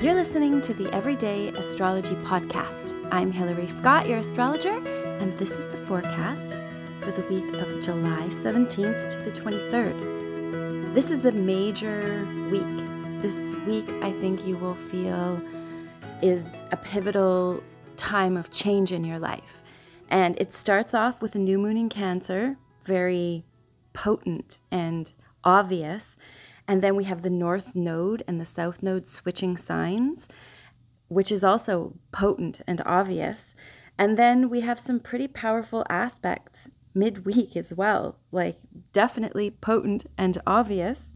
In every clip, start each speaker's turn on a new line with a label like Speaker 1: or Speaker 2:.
Speaker 1: You're listening to the Everyday Astrology Podcast. I'm Hilary Scott, your astrologer, and this is the forecast for the week of July 17th to the 23rd. This is a major week. This week, I think you will feel is a pivotal time of change in your life. And it starts off with a new moon in Cancer, very potent and obvious. And then we have the North Node and the South Node switching signs, which is also potent and obvious. And then we have some pretty powerful aspects midweek as well, like definitely potent and obvious.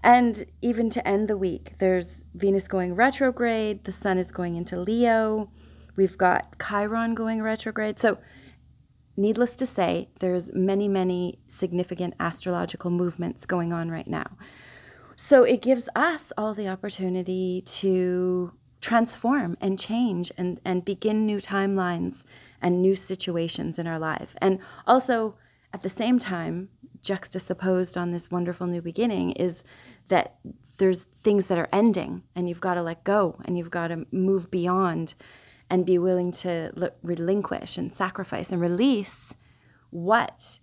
Speaker 1: And even to end the week, there's Venus going retrograde, the Sun is going into Leo, we've got Chiron going retrograde. So, needless to say, there's many, many significant astrological movements going on right now. So, it gives us all the opportunity to transform and change and, and begin new timelines and new situations in our life. And also, at the same time, juxtaposed on this wonderful new beginning is that there's things that are ending and you've got to let go and you've got to move beyond and be willing to relinquish and sacrifice and release what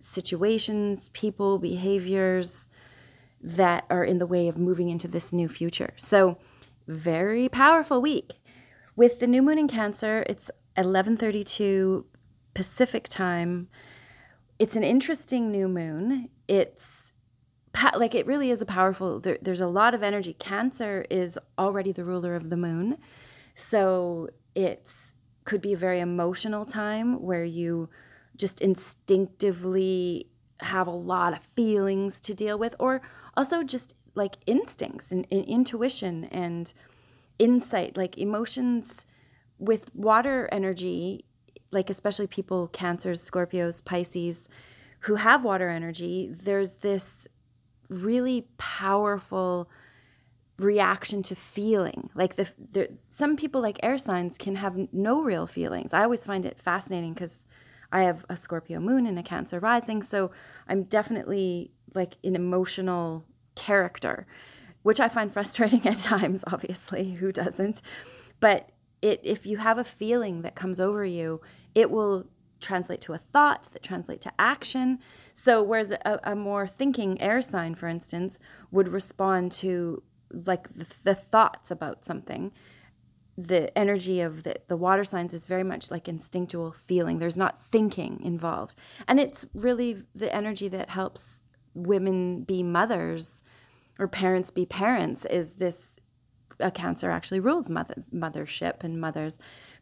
Speaker 1: situations, people, behaviors that are in the way of moving into this new future. So, very powerful week. With the new moon in Cancer, it's 11:32 Pacific time. It's an interesting new moon. It's like it really is a powerful there, there's a lot of energy cancer is already the ruler of the moon so it's could be a very emotional time where you just instinctively have a lot of feelings to deal with or also just like instincts and, and intuition and insight like emotions with water energy like especially people cancers scorpios pisces who have water energy there's this really powerful reaction to feeling. Like the, the some people like air signs can have no real feelings. I always find it fascinating because I have a Scorpio moon and a Cancer rising, so I'm definitely like an emotional character, which I find frustrating at times. Obviously, who doesn't? But it if you have a feeling that comes over you, it will translate to a thought that translate to action. So whereas a, a more thinking air sign, for instance, would respond to like the, the thoughts about something, the energy of the, the water signs is very much like instinctual feeling. There's not thinking involved. And it's really the energy that helps women be mothers or parents be parents is this a cancer actually rules mother, mothership and mothers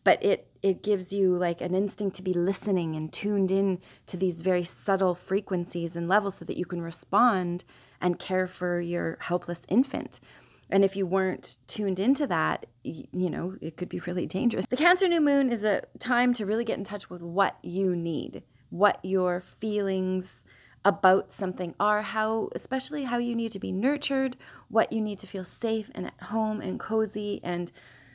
Speaker 1: but it it gives you like an instinct to be listening and tuned in to these very subtle frequencies and levels so that you can respond and care for your helpless infant and if you weren't tuned into that you know it could be really dangerous. The cancer new moon is a time to really get in touch with what you need what your feelings about something are how especially how you need to be nurtured what you need to feel safe and at home and cozy. And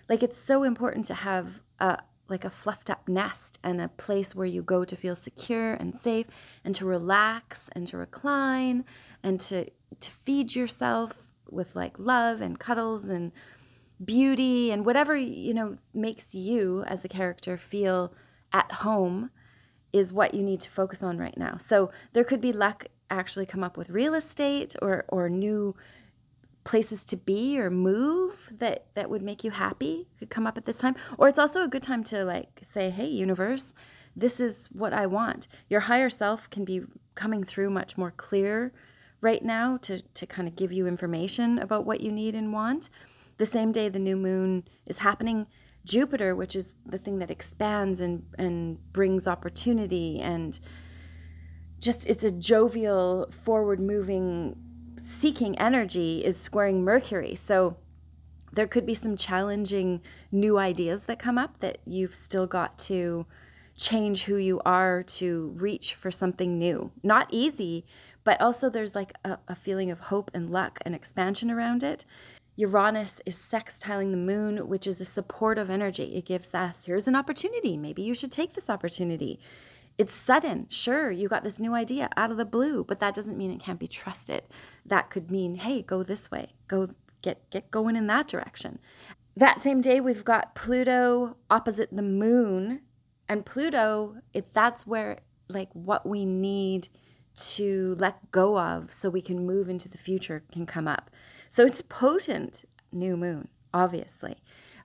Speaker 1: like it's so important to have a like a fluffed up nest and a place where you go to feel secure and safe and to relax and to recline and to to feed yourself with like love and cuddles and beauty and whatever you know makes you as a character feel at home is what you need to focus on right now. So there could be luck actually come up with real estate or or new places to be or move that that would make you happy could come up at this time or it's also a good time to like say hey universe this is what i want your higher self can be coming through much more clear right now to to kind of give you information about what you need and want the same day the new moon is happening jupiter which is the thing that expands and and brings opportunity and just it's a jovial forward moving seeking energy is squaring Mercury. So there could be some challenging new ideas that come up that you've still got to change who you are to reach for something new. Not easy, but also there's like a, a feeling of hope and luck and expansion around it. Uranus is sextiling the moon, which is a supportive energy. It gives us, here's an opportunity. Maybe you should take this opportunity. It's sudden. Sure, you got this new idea out of the blue, but that doesn't mean it can't be trusted. That could mean, hey, go this way. Go get get going in that direction. That same day we've got Pluto opposite the moon and Pluto, it that's where like what we need to let go of so we can move into the future can come up. So it's potent new moon, obviously,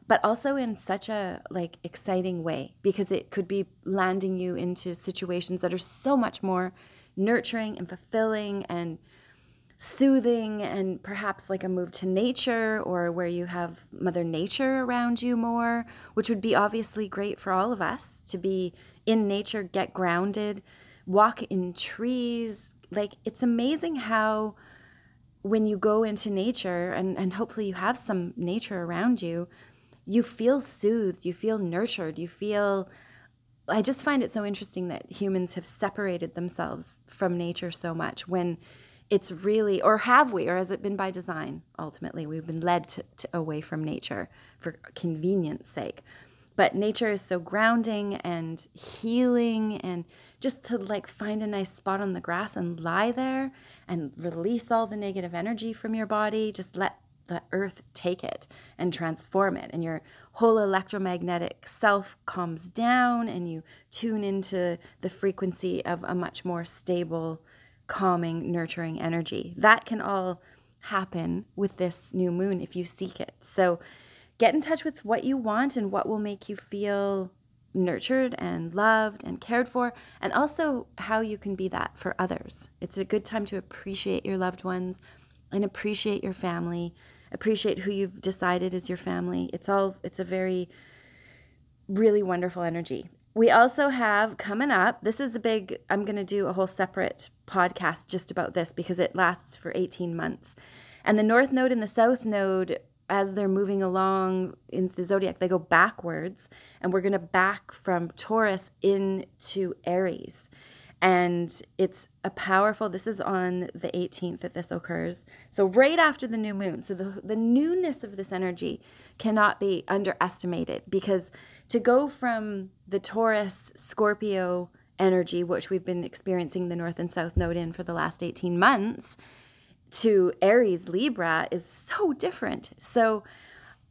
Speaker 1: but also in such a like exciting way because it could be landing you into situations that are so much more nurturing and fulfilling and soothing and perhaps like a move to nature or where you have mother nature around you more which would be obviously great for all of us to be in nature get grounded walk in trees. Like it's amazing how when you go into nature and, and hopefully you have some nature around you you feel soothed you feel nurtured you feel i just find it so interesting that humans have separated themselves from nature so much when it's really or have we or has it been by design? Ultimately we've been led to, to away from nature for convenience sake but nature is so grounding and healing and just to like find a nice spot on the grass and lie there and release all the negative energy from your body just let the earth take it and transform it. And your whole electromagnetic self calms down and you tune into the frequency of a much more stable calming nurturing energy. That can all happen with this new moon if you seek it. So get in touch with what you want and what will make you feel nurtured and loved and cared for, and also how you can be that for others. It's a good time to appreciate your loved ones and appreciate your family, appreciate who you've decided is your family. It's all, it's a very, really wonderful energy. We also have coming up, this is a big, I'm going to do a whole separate podcast just about this because it lasts for 18 months. And the North Node and the South Node as they're moving along in the zodiac, they go backwards, and we're going to back from Taurus into Aries. And it's a powerful, this is on the 18th that this occurs. So, right after the new moon. So, the, the newness of this energy cannot be underestimated because to go from the Taurus Scorpio energy, which we've been experiencing the North and South Node in for the last 18 months, to Aries Libra is so different. So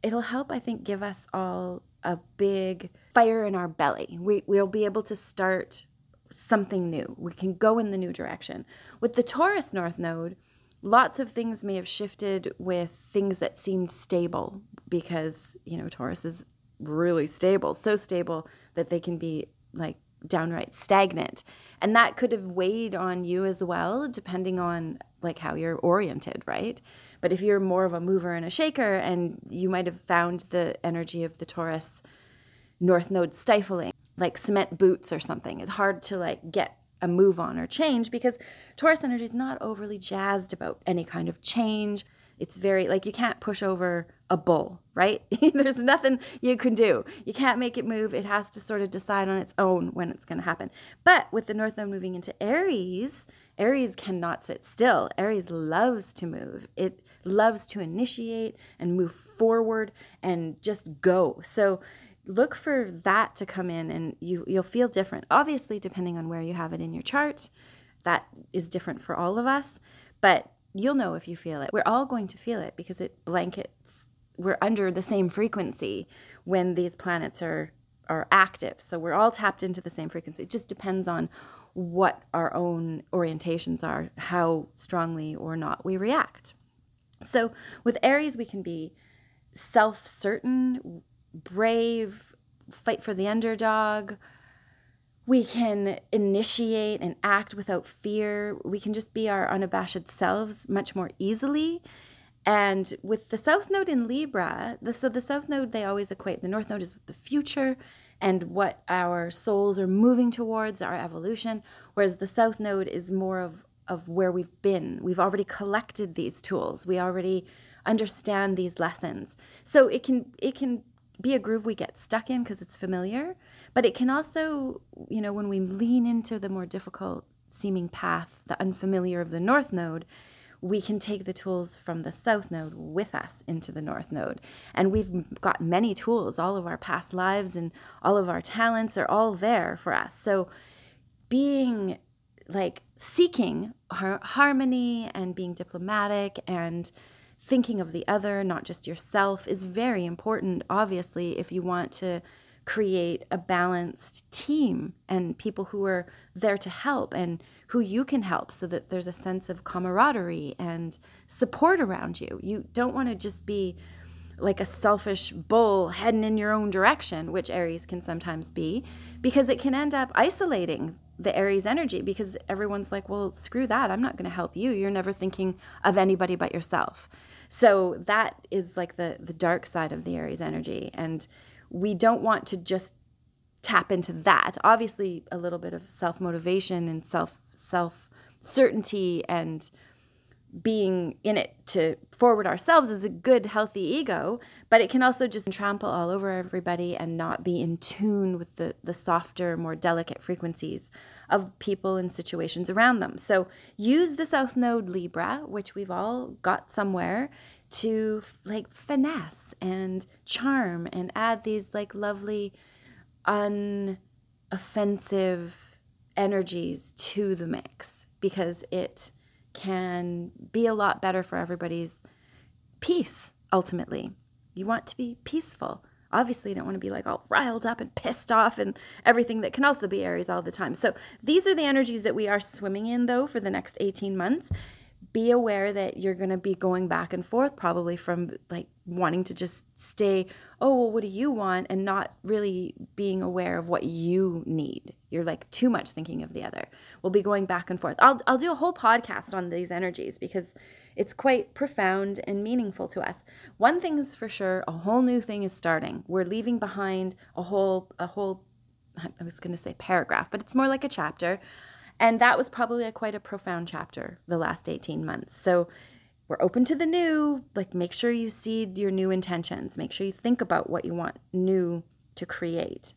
Speaker 1: it'll help, I think, give us all a big fire in our belly. We, we'll be able to start something new. We can go in the new direction. With the Taurus North Node, lots of things may have shifted with things that seemed stable because, you know, Taurus is really stable, so stable that they can be like downright stagnant. And that could have weighed on you as well, depending on like how you're oriented, right? But if you're more of a mover and a shaker, and you might have found the energy of the Taurus North Node stifling, like cement boots or something. It's hard to like get a move on or change because Taurus energy is not overly jazzed about any kind of change. It's very like you can't push over a bull, right? There's nothing you can do. You can't make it move. It has to sort of decide on its own when it's going to happen. But with the North Node moving into Aries, Aries cannot sit still. Aries loves to move. It loves to initiate and move forward and just go. So look for that to come in and you you'll feel different. Obviously depending on where you have it in your chart, that is different for all of us, but you'll know if you feel it. We're all going to feel it because it blankets we're under the same frequency when these planets are are active. So we're all tapped into the same frequency. It just depends on what our own orientations are, how strongly or not we react. So with Aries, we can be self certain, brave, fight for the underdog. We can initiate and act without fear. We can just be our unabashed selves much more easily. And with the South Node in Libra, the, so the South Node, they always equate. The North Node is with the future, and what our souls are moving towards, our evolution, whereas the South Node is more of, of where we've been. We've already collected these tools. We already understand these lessons. So it can it can be a groove we get stuck in because it's familiar, but it can also, you know, when we lean into the more difficult seeming path, the unfamiliar of the North Node, we can take the tools from the south node with us into the north node. And we've got many tools, all of our past lives and all of our talents are all there for us. So being like seeking har- harmony and being diplomatic and thinking of the other, not just yourself, is very important, obviously, if you want to create a balanced team and people who are there to help and who you can help so that there's a sense of camaraderie and support around you. You don't want to just be like a selfish bull heading in your own direction, which Aries can sometimes be, because it can end up isolating the Aries energy because everyone's like, well, screw that. I'm not going to help you. You're never thinking of anybody but yourself. So that is like the the dark side of the Aries energy and we don't want to just tap into that. Obviously, a little bit of self-motivation and self self certainty and being in it to forward ourselves is a good, healthy ego, but it can also just trample all over everybody and not be in tune with the, the softer, more delicate frequencies of people and situations around them. So use the South Node Libra, which we've all got somewhere, to like finesse and charm and add these like lovely, unoffensive energies to the mix because it can be a lot better for everybody's peace ultimately. You want to be peaceful. Obviously, you don't want to be like all riled up and pissed off and everything that can also be Aries all the time. So, these are the energies that we are swimming in, though, for the next 18 months be aware that you're going to be going back and forth probably from like wanting to just stay oh well what do you want? and not really being aware of what you need. You're like too much thinking of the other. We'll be going back and forth. I'll, I'll do a whole podcast on these energies because it's quite profound and meaningful to us. One thing is for sure a whole new thing is starting. We're leaving behind a whole a whole i was going to say paragraph but it's more like a chapter and that was probably a, quite a profound chapter the last 18 months. So we're open to the new. Like, make sure you seed your new intentions. Make sure you think about what you want new to create.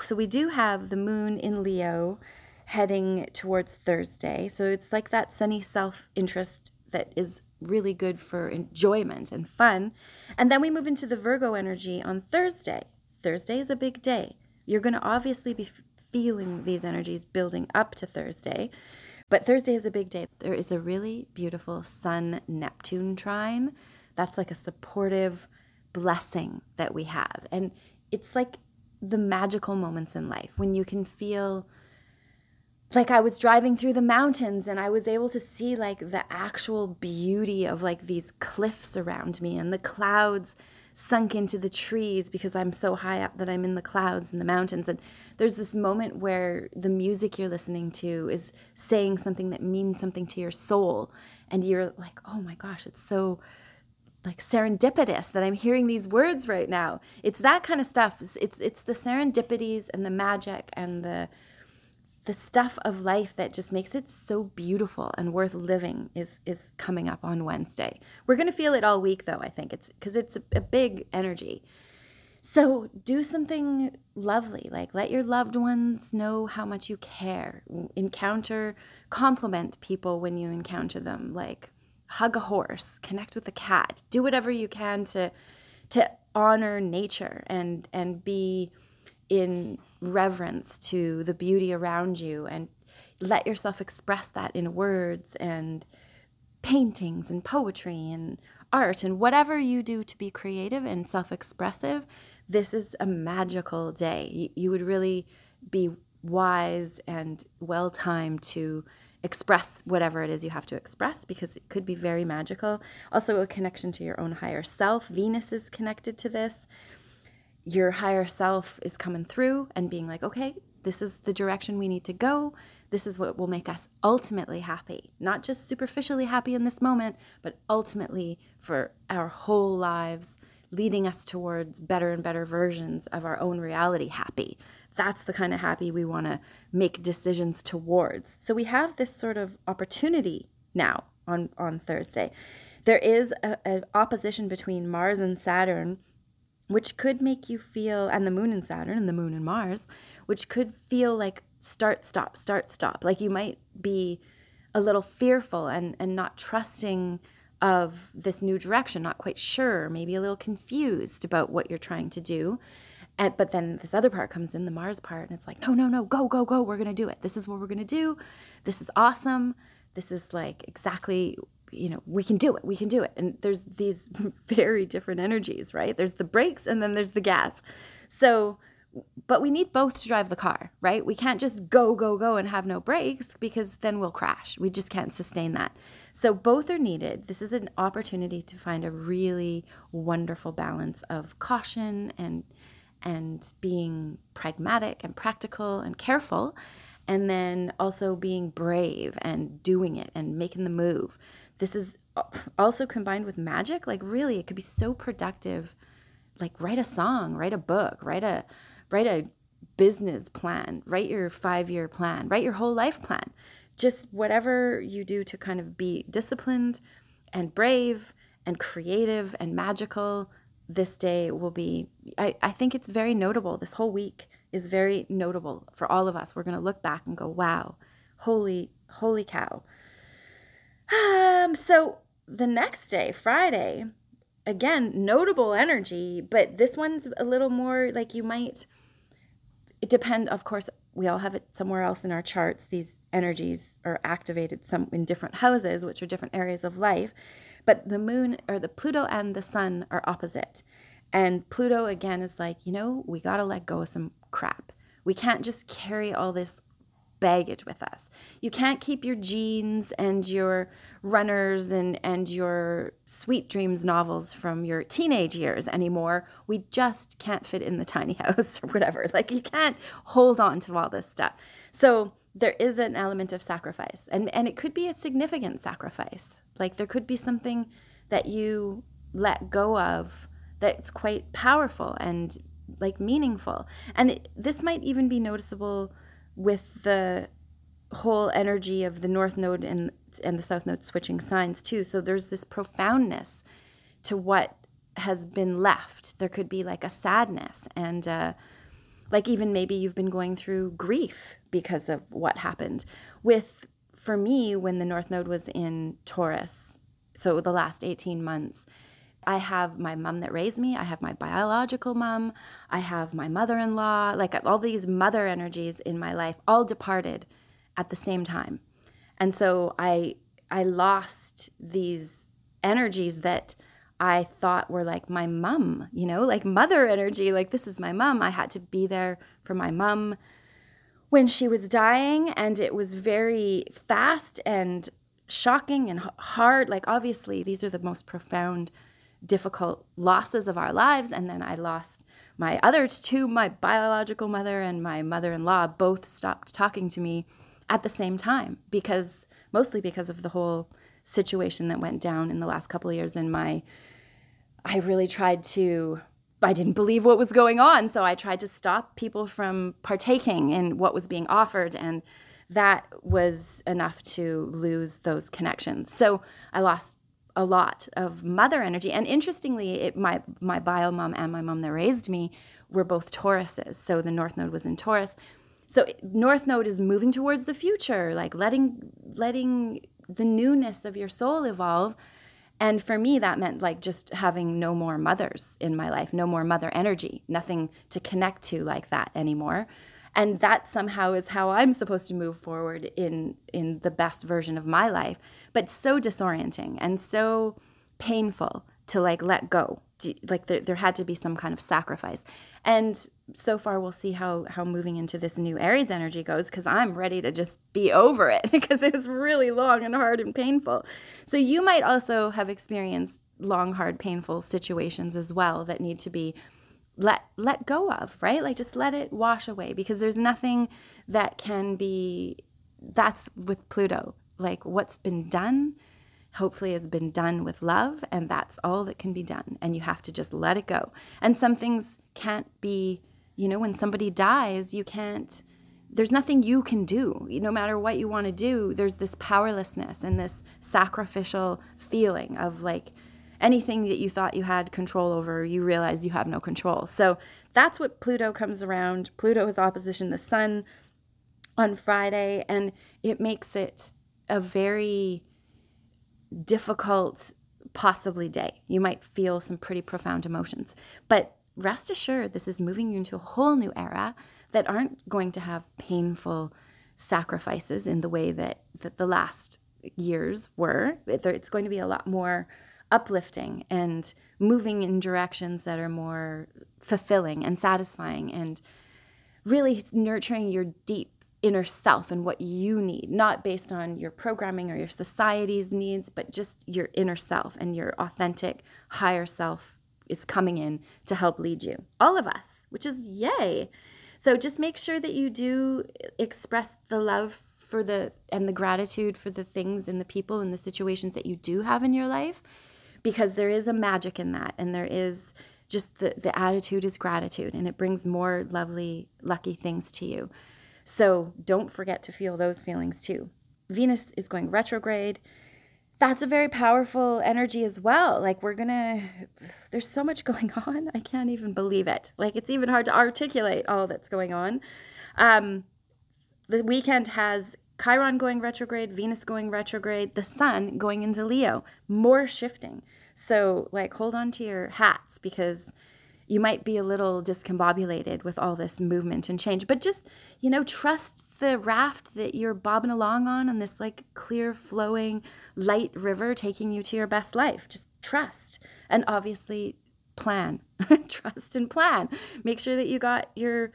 Speaker 1: So we do have the moon in Leo heading towards Thursday. So it's like that sunny self interest that is really good for enjoyment and fun. And then we move into the Virgo energy on Thursday. Thursday is a big day. You're going to obviously be feeling these energies building up to Thursday. But Thursday is a big day. There is a really beautiful Sun Neptune trine. That's like a supportive blessing that we have. And it's like the magical moments in life when you can feel like I was driving through the mountains and I was able to see like the actual beauty of like these cliffs around me and the clouds sunk into the trees because I'm so high up that I'm in the clouds and the mountains. And there's this moment where the music you're listening to is saying something that means something to your soul. And you're like, oh my gosh, it's so like serendipitous that I'm hearing these words right now. It's that kind of stuff. It's, it's, it's the serendipities and the magic and the the stuff of life that just makes it so beautiful and worth living is is coming up on Wednesday. We're going to feel it all week though, I think. It's cuz it's a, a big energy. So, do something lovely, like let your loved ones know how much you care. Encounter, compliment people when you encounter them, like hug a horse, connect with a cat. Do whatever you can to to honor nature and and be in reverence to the beauty around you and let yourself express that in words and paintings and poetry and art and whatever you do to be creative and self expressive. This is a magical day. You, would really be wise and well timed to express whatever it is you have to express because it could be very magical. Also, a connection to your own higher self. Venus is connected to this your higher self is coming through and being like, okay, this is the direction we need to go. This is what will make us ultimately happy. Not just superficially happy in this moment, but ultimately for our whole lives, leading us towards better and better versions of our own reality happy. That's the kind of happy we want to make decisions towards. So we have this sort of opportunity now on, on Thursday. There is an opposition between Mars and Saturn which could make you feel, and the moon and Saturn and the moon and Mars, which could feel like start, stop, start, stop. Like you might be a little fearful and, and not trusting of this new direction, not quite sure, maybe a little confused about what you're trying to do. And, but then this other part comes in, the Mars part, and it's like, no, no, no, go, go, go. We're going to do it. This is what we're going to do. This is awesome. This is like exactly you know, we can do it, we can do it. And there's these very different energies, right? There's the brakes and then there's the gas. So, but we need both to drive the car, right? We can't just go, go, go and have no brakes because then we'll crash. We just can't sustain that. So, both are needed. This is an opportunity to find a really wonderful balance of caution and and being pragmatic and practical and careful and then also being brave and doing it and making the move. This is also combined with magic. Like really, it could be so productive. Like write a song, write a book, write a write a business plan, write your 5-year plan, write your whole life plan. Just whatever you do to kind of be disciplined and brave and creative and magical this day will be I, I think it's very notable this whole week is very notable for all of us we're going to look back and go wow holy holy cow um, so the next day, Friday, again, notable energy, but this one's a little more like you might it depend of course we all have it somewhere else in our charts these energies are activated some in different houses which are different areas of life but the moon or the pluto and the sun are opposite. And pluto again is like you know we got to let go of some crap. We can't just carry all this baggage with us. You can't keep your jeans and your runners and, and your sweet dreams novels from your teenage years anymore. We just can't fit in the tiny house or whatever. Like you can't hold on to all this stuff. So there is an element of sacrifice. And and it could be a significant sacrifice. Like there could be something that you let go of that's quite powerful and like meaningful. And it, this might even be noticeable with the whole energy of the north node and and the south node switching signs too. So there's this profoundness to what has been left. There could be like a sadness and uh, like even maybe you've been going through grief because of what happened. With for me, when the north node was in Taurus, so the last 18 months, I have my mom that raised me. I have my biological mom. I have my mother in law. Like all these mother energies in my life all departed at the same time. And so I, I lost these energies that I thought were like my mom, you know, like mother energy. Like, this is my mom. I had to be there for my mom when she was dying. And it was very fast and shocking and hard. Like, obviously, these are the most profound difficult losses of our lives. And then I lost my other two, my biological mother and my mother in law, both stopped talking to me at the same time because mostly because of the whole situation that went down in the last couple of years. And my, I really tried to I didn't believe what was going on. So I tried to stop people from partaking in what was being offered. And that was enough to lose those connections. So I lost a lot of mother energy. And interestingly, it, my my bio mom and my mom that raised me were both Tauruses. So the North Node was in Taurus. So North Node is moving towards the future, like letting letting the newness of your soul evolve. And for me, that meant like just having no more mothers in my life, no more mother energy, nothing to connect to like that anymore and that somehow is how i'm supposed to move forward in in the best version of my life but so disorienting and so painful to like let go. Like there, there had to be some kind of sacrifice. And so far we'll see how how moving into this new aries energy goes because i'm ready to just be over it because it was really long and hard and painful. So you might also have experienced long hard painful situations as well that need to be let let go of right? Like just let it wash away because there's nothing that can be that's with pluto like what's been done hopefully has been done with love and that's all that can be done and you have to just let it go and some things can't be you know when somebody dies you can't there's nothing you can do no matter what you want to do there's this powerlessness and this sacrificial feeling of like anything that you thought you had control over, you realize you have no control. So that's what Pluto comes around. Pluto is opposition the sun on Friday, and it makes it a very difficult, possibly day. You might feel some pretty profound emotions. But rest assured, this is moving you into a whole new era that aren't going to have painful sacrifices in the way that, that the last years were. It's going to be a lot more uplifting and moving in directions that are more fulfilling and satisfying and really nurturing your deep inner self and what you need, not based on your programming or your society's needs, but just your inner self and your authentic higher self is coming in to help lead you. All of us, which is yay. So just make sure that you do express the love for the and the gratitude for the things and the people and the situations that you do have in your life because there is a magic in that and there is just the, the attitude is gratitude and it brings more lovely lucky things to you so don't forget to feel those feelings too. Venus is going retrograde. That's a very powerful energy as well. Like we're gonna there's so much going on. I can't even believe it. Like it's even hard to articulate all that's going on. Um, the weekend has Chiron going retrograde, Venus going retrograde, the sun going into Leo, more shifting. So, like, hold on to your hats because you might be a little discombobulated with all this movement and change. But just, you know, trust the raft that you're bobbing along on, on this like clear, flowing, light river taking you to your best life. Just trust. And obviously, plan. trust and plan. Make sure that you got your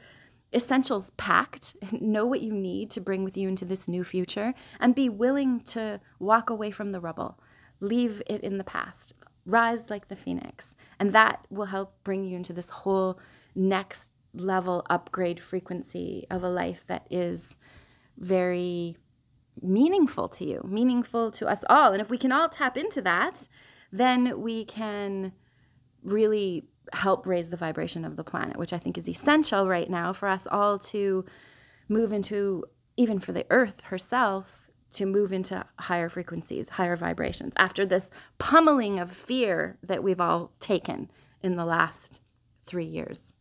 Speaker 1: essentials packed, know what you need to bring with you into this new future, and be willing to walk away from the rubble. Leave it in the past. Rise like the phoenix. And that will help bring you into this whole next level upgrade frequency of a life that is very meaningful to you, meaningful to us all. And if we can all tap into that, then we can really help raise the vibration of the planet, which I think is essential right now for us all to move into, even for the earth herself, to move into higher frequencies, higher vibrations after this pummeling of fear that we've all taken in the last three years.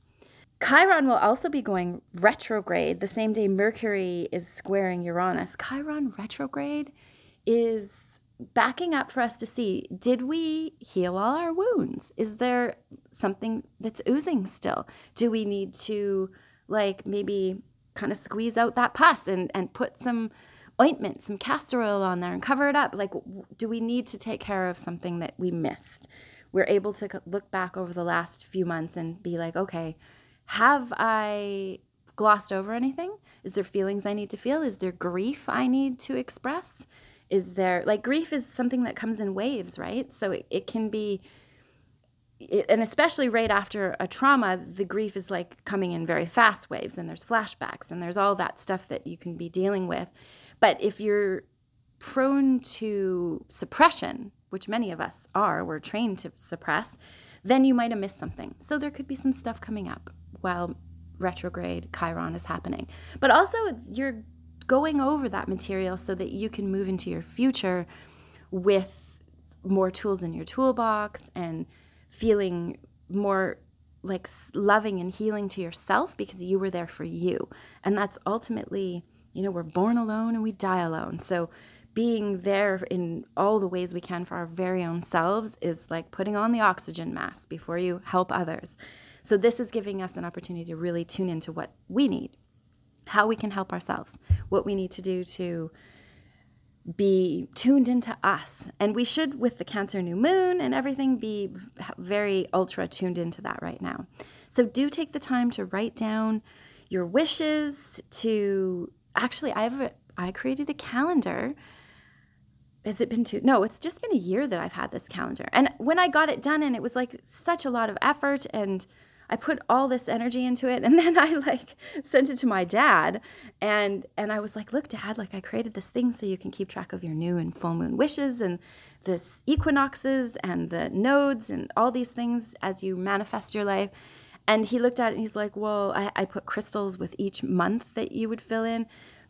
Speaker 1: Chiron will also be going retrograde the same day Mercury is squaring Uranus. Chiron retrograde is backing up for us to see did we heal all our wounds? Is there something that's oozing still? Do we need to, like, maybe kind of squeeze out that pus and, and put some ointment, some castor oil on there and cover it up? Like, do we need to take care of something that we missed? We're able to look back over the last few months and be like, okay, have I glossed over anything? Is there feelings I need to feel? Is there grief I need to express? is there like grief is something that comes in waves right so it, it can be it, and especially right after a trauma the grief is like coming in very fast waves and there's flashbacks and there's all that stuff that you can be dealing with but if you're prone to suppression which many of us are we're trained to suppress then you might have missed something so there could be some stuff coming up while retrograde chiron is happening but also you're going over that material so that you can move into your future with more tools in your toolbox and feeling more like loving and healing to yourself because you were there for you. And that's ultimately, you know, we're born alone and we die alone. So being there in all the ways we can for our very own selves is like putting on the oxygen mask before you help others. So this is giving us an opportunity to really tune into what we need how we can help ourselves, what we need to do to be tuned into us. And we should, with the Cancer new moon and everything, be very ultra tuned into that right now. So do take the time to write down your wishes. To actually, I've I created a calendar. Has it been two? No, it's just been a year that I've had this calendar. And when I got it done, and it was like such a lot of effort and I put all this energy into it and then I like sent it to my dad and and I was like, "Look, dad, like I created this thing so you can keep track of your new and full moon wishes and this equinoxes and the nodes and all these things as you manifest your life." And he looked at it and he's like, "Well, I, I put crystals with each month that you would fill in."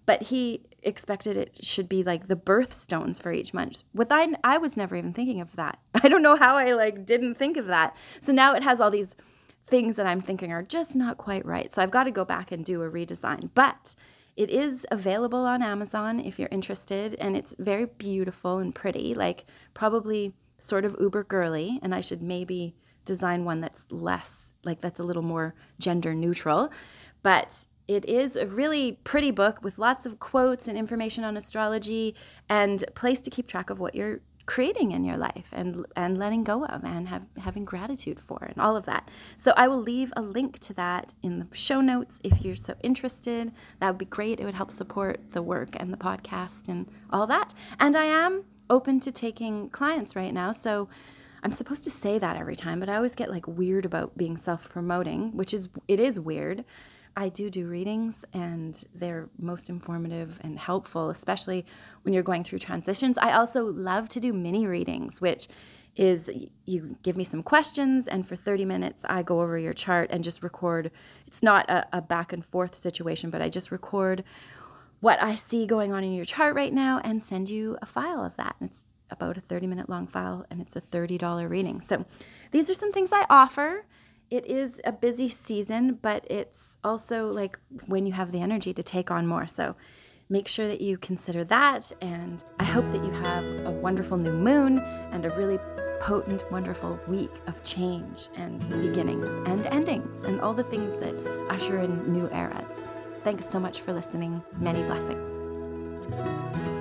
Speaker 1: But he expected it should be like the birthstones for each month. With I, I was never even thinking of that. I don't know how I like didn't think of that. So now it has all these things that I'm thinking are just not quite right. So I've got to go back and do a redesign. But it is available on Amazon if you're interested, and it's very beautiful and pretty, like probably sort of uber girly. And I should maybe design one that's less, like that's a little more gender neutral. But it is a really pretty book with lots of quotes and information on astrology and a place to keep track of what you're creating in your life and and letting go of and have, having gratitude for and all of that. So I will leave a link to that in the show notes if you're so interested. That would be great. It would help support the work and the podcast and all that. And I am open to taking clients right now. So I'm supposed to say that every time, but I always get like weird about being self-promoting, which is it is weird. I do do readings and they're most informative and helpful, especially when you're going through transitions. I also love to do mini readings, which is you give me some questions and for 30 minutes I go over your chart and just record. It's not a, a back and forth situation, but I just record what I see going on in your chart right now and send you a file of that. And it's about a 30 minute long file and it's a $30 reading. So these are some things I offer it is a busy season, but it's also like when you have the energy to take on more. So make sure that you consider that. And I hope that you have a wonderful new moon and a really potent, wonderful week of change and beginnings and endings and all the things that usher in new eras. Thanks so much for listening. Many blessings.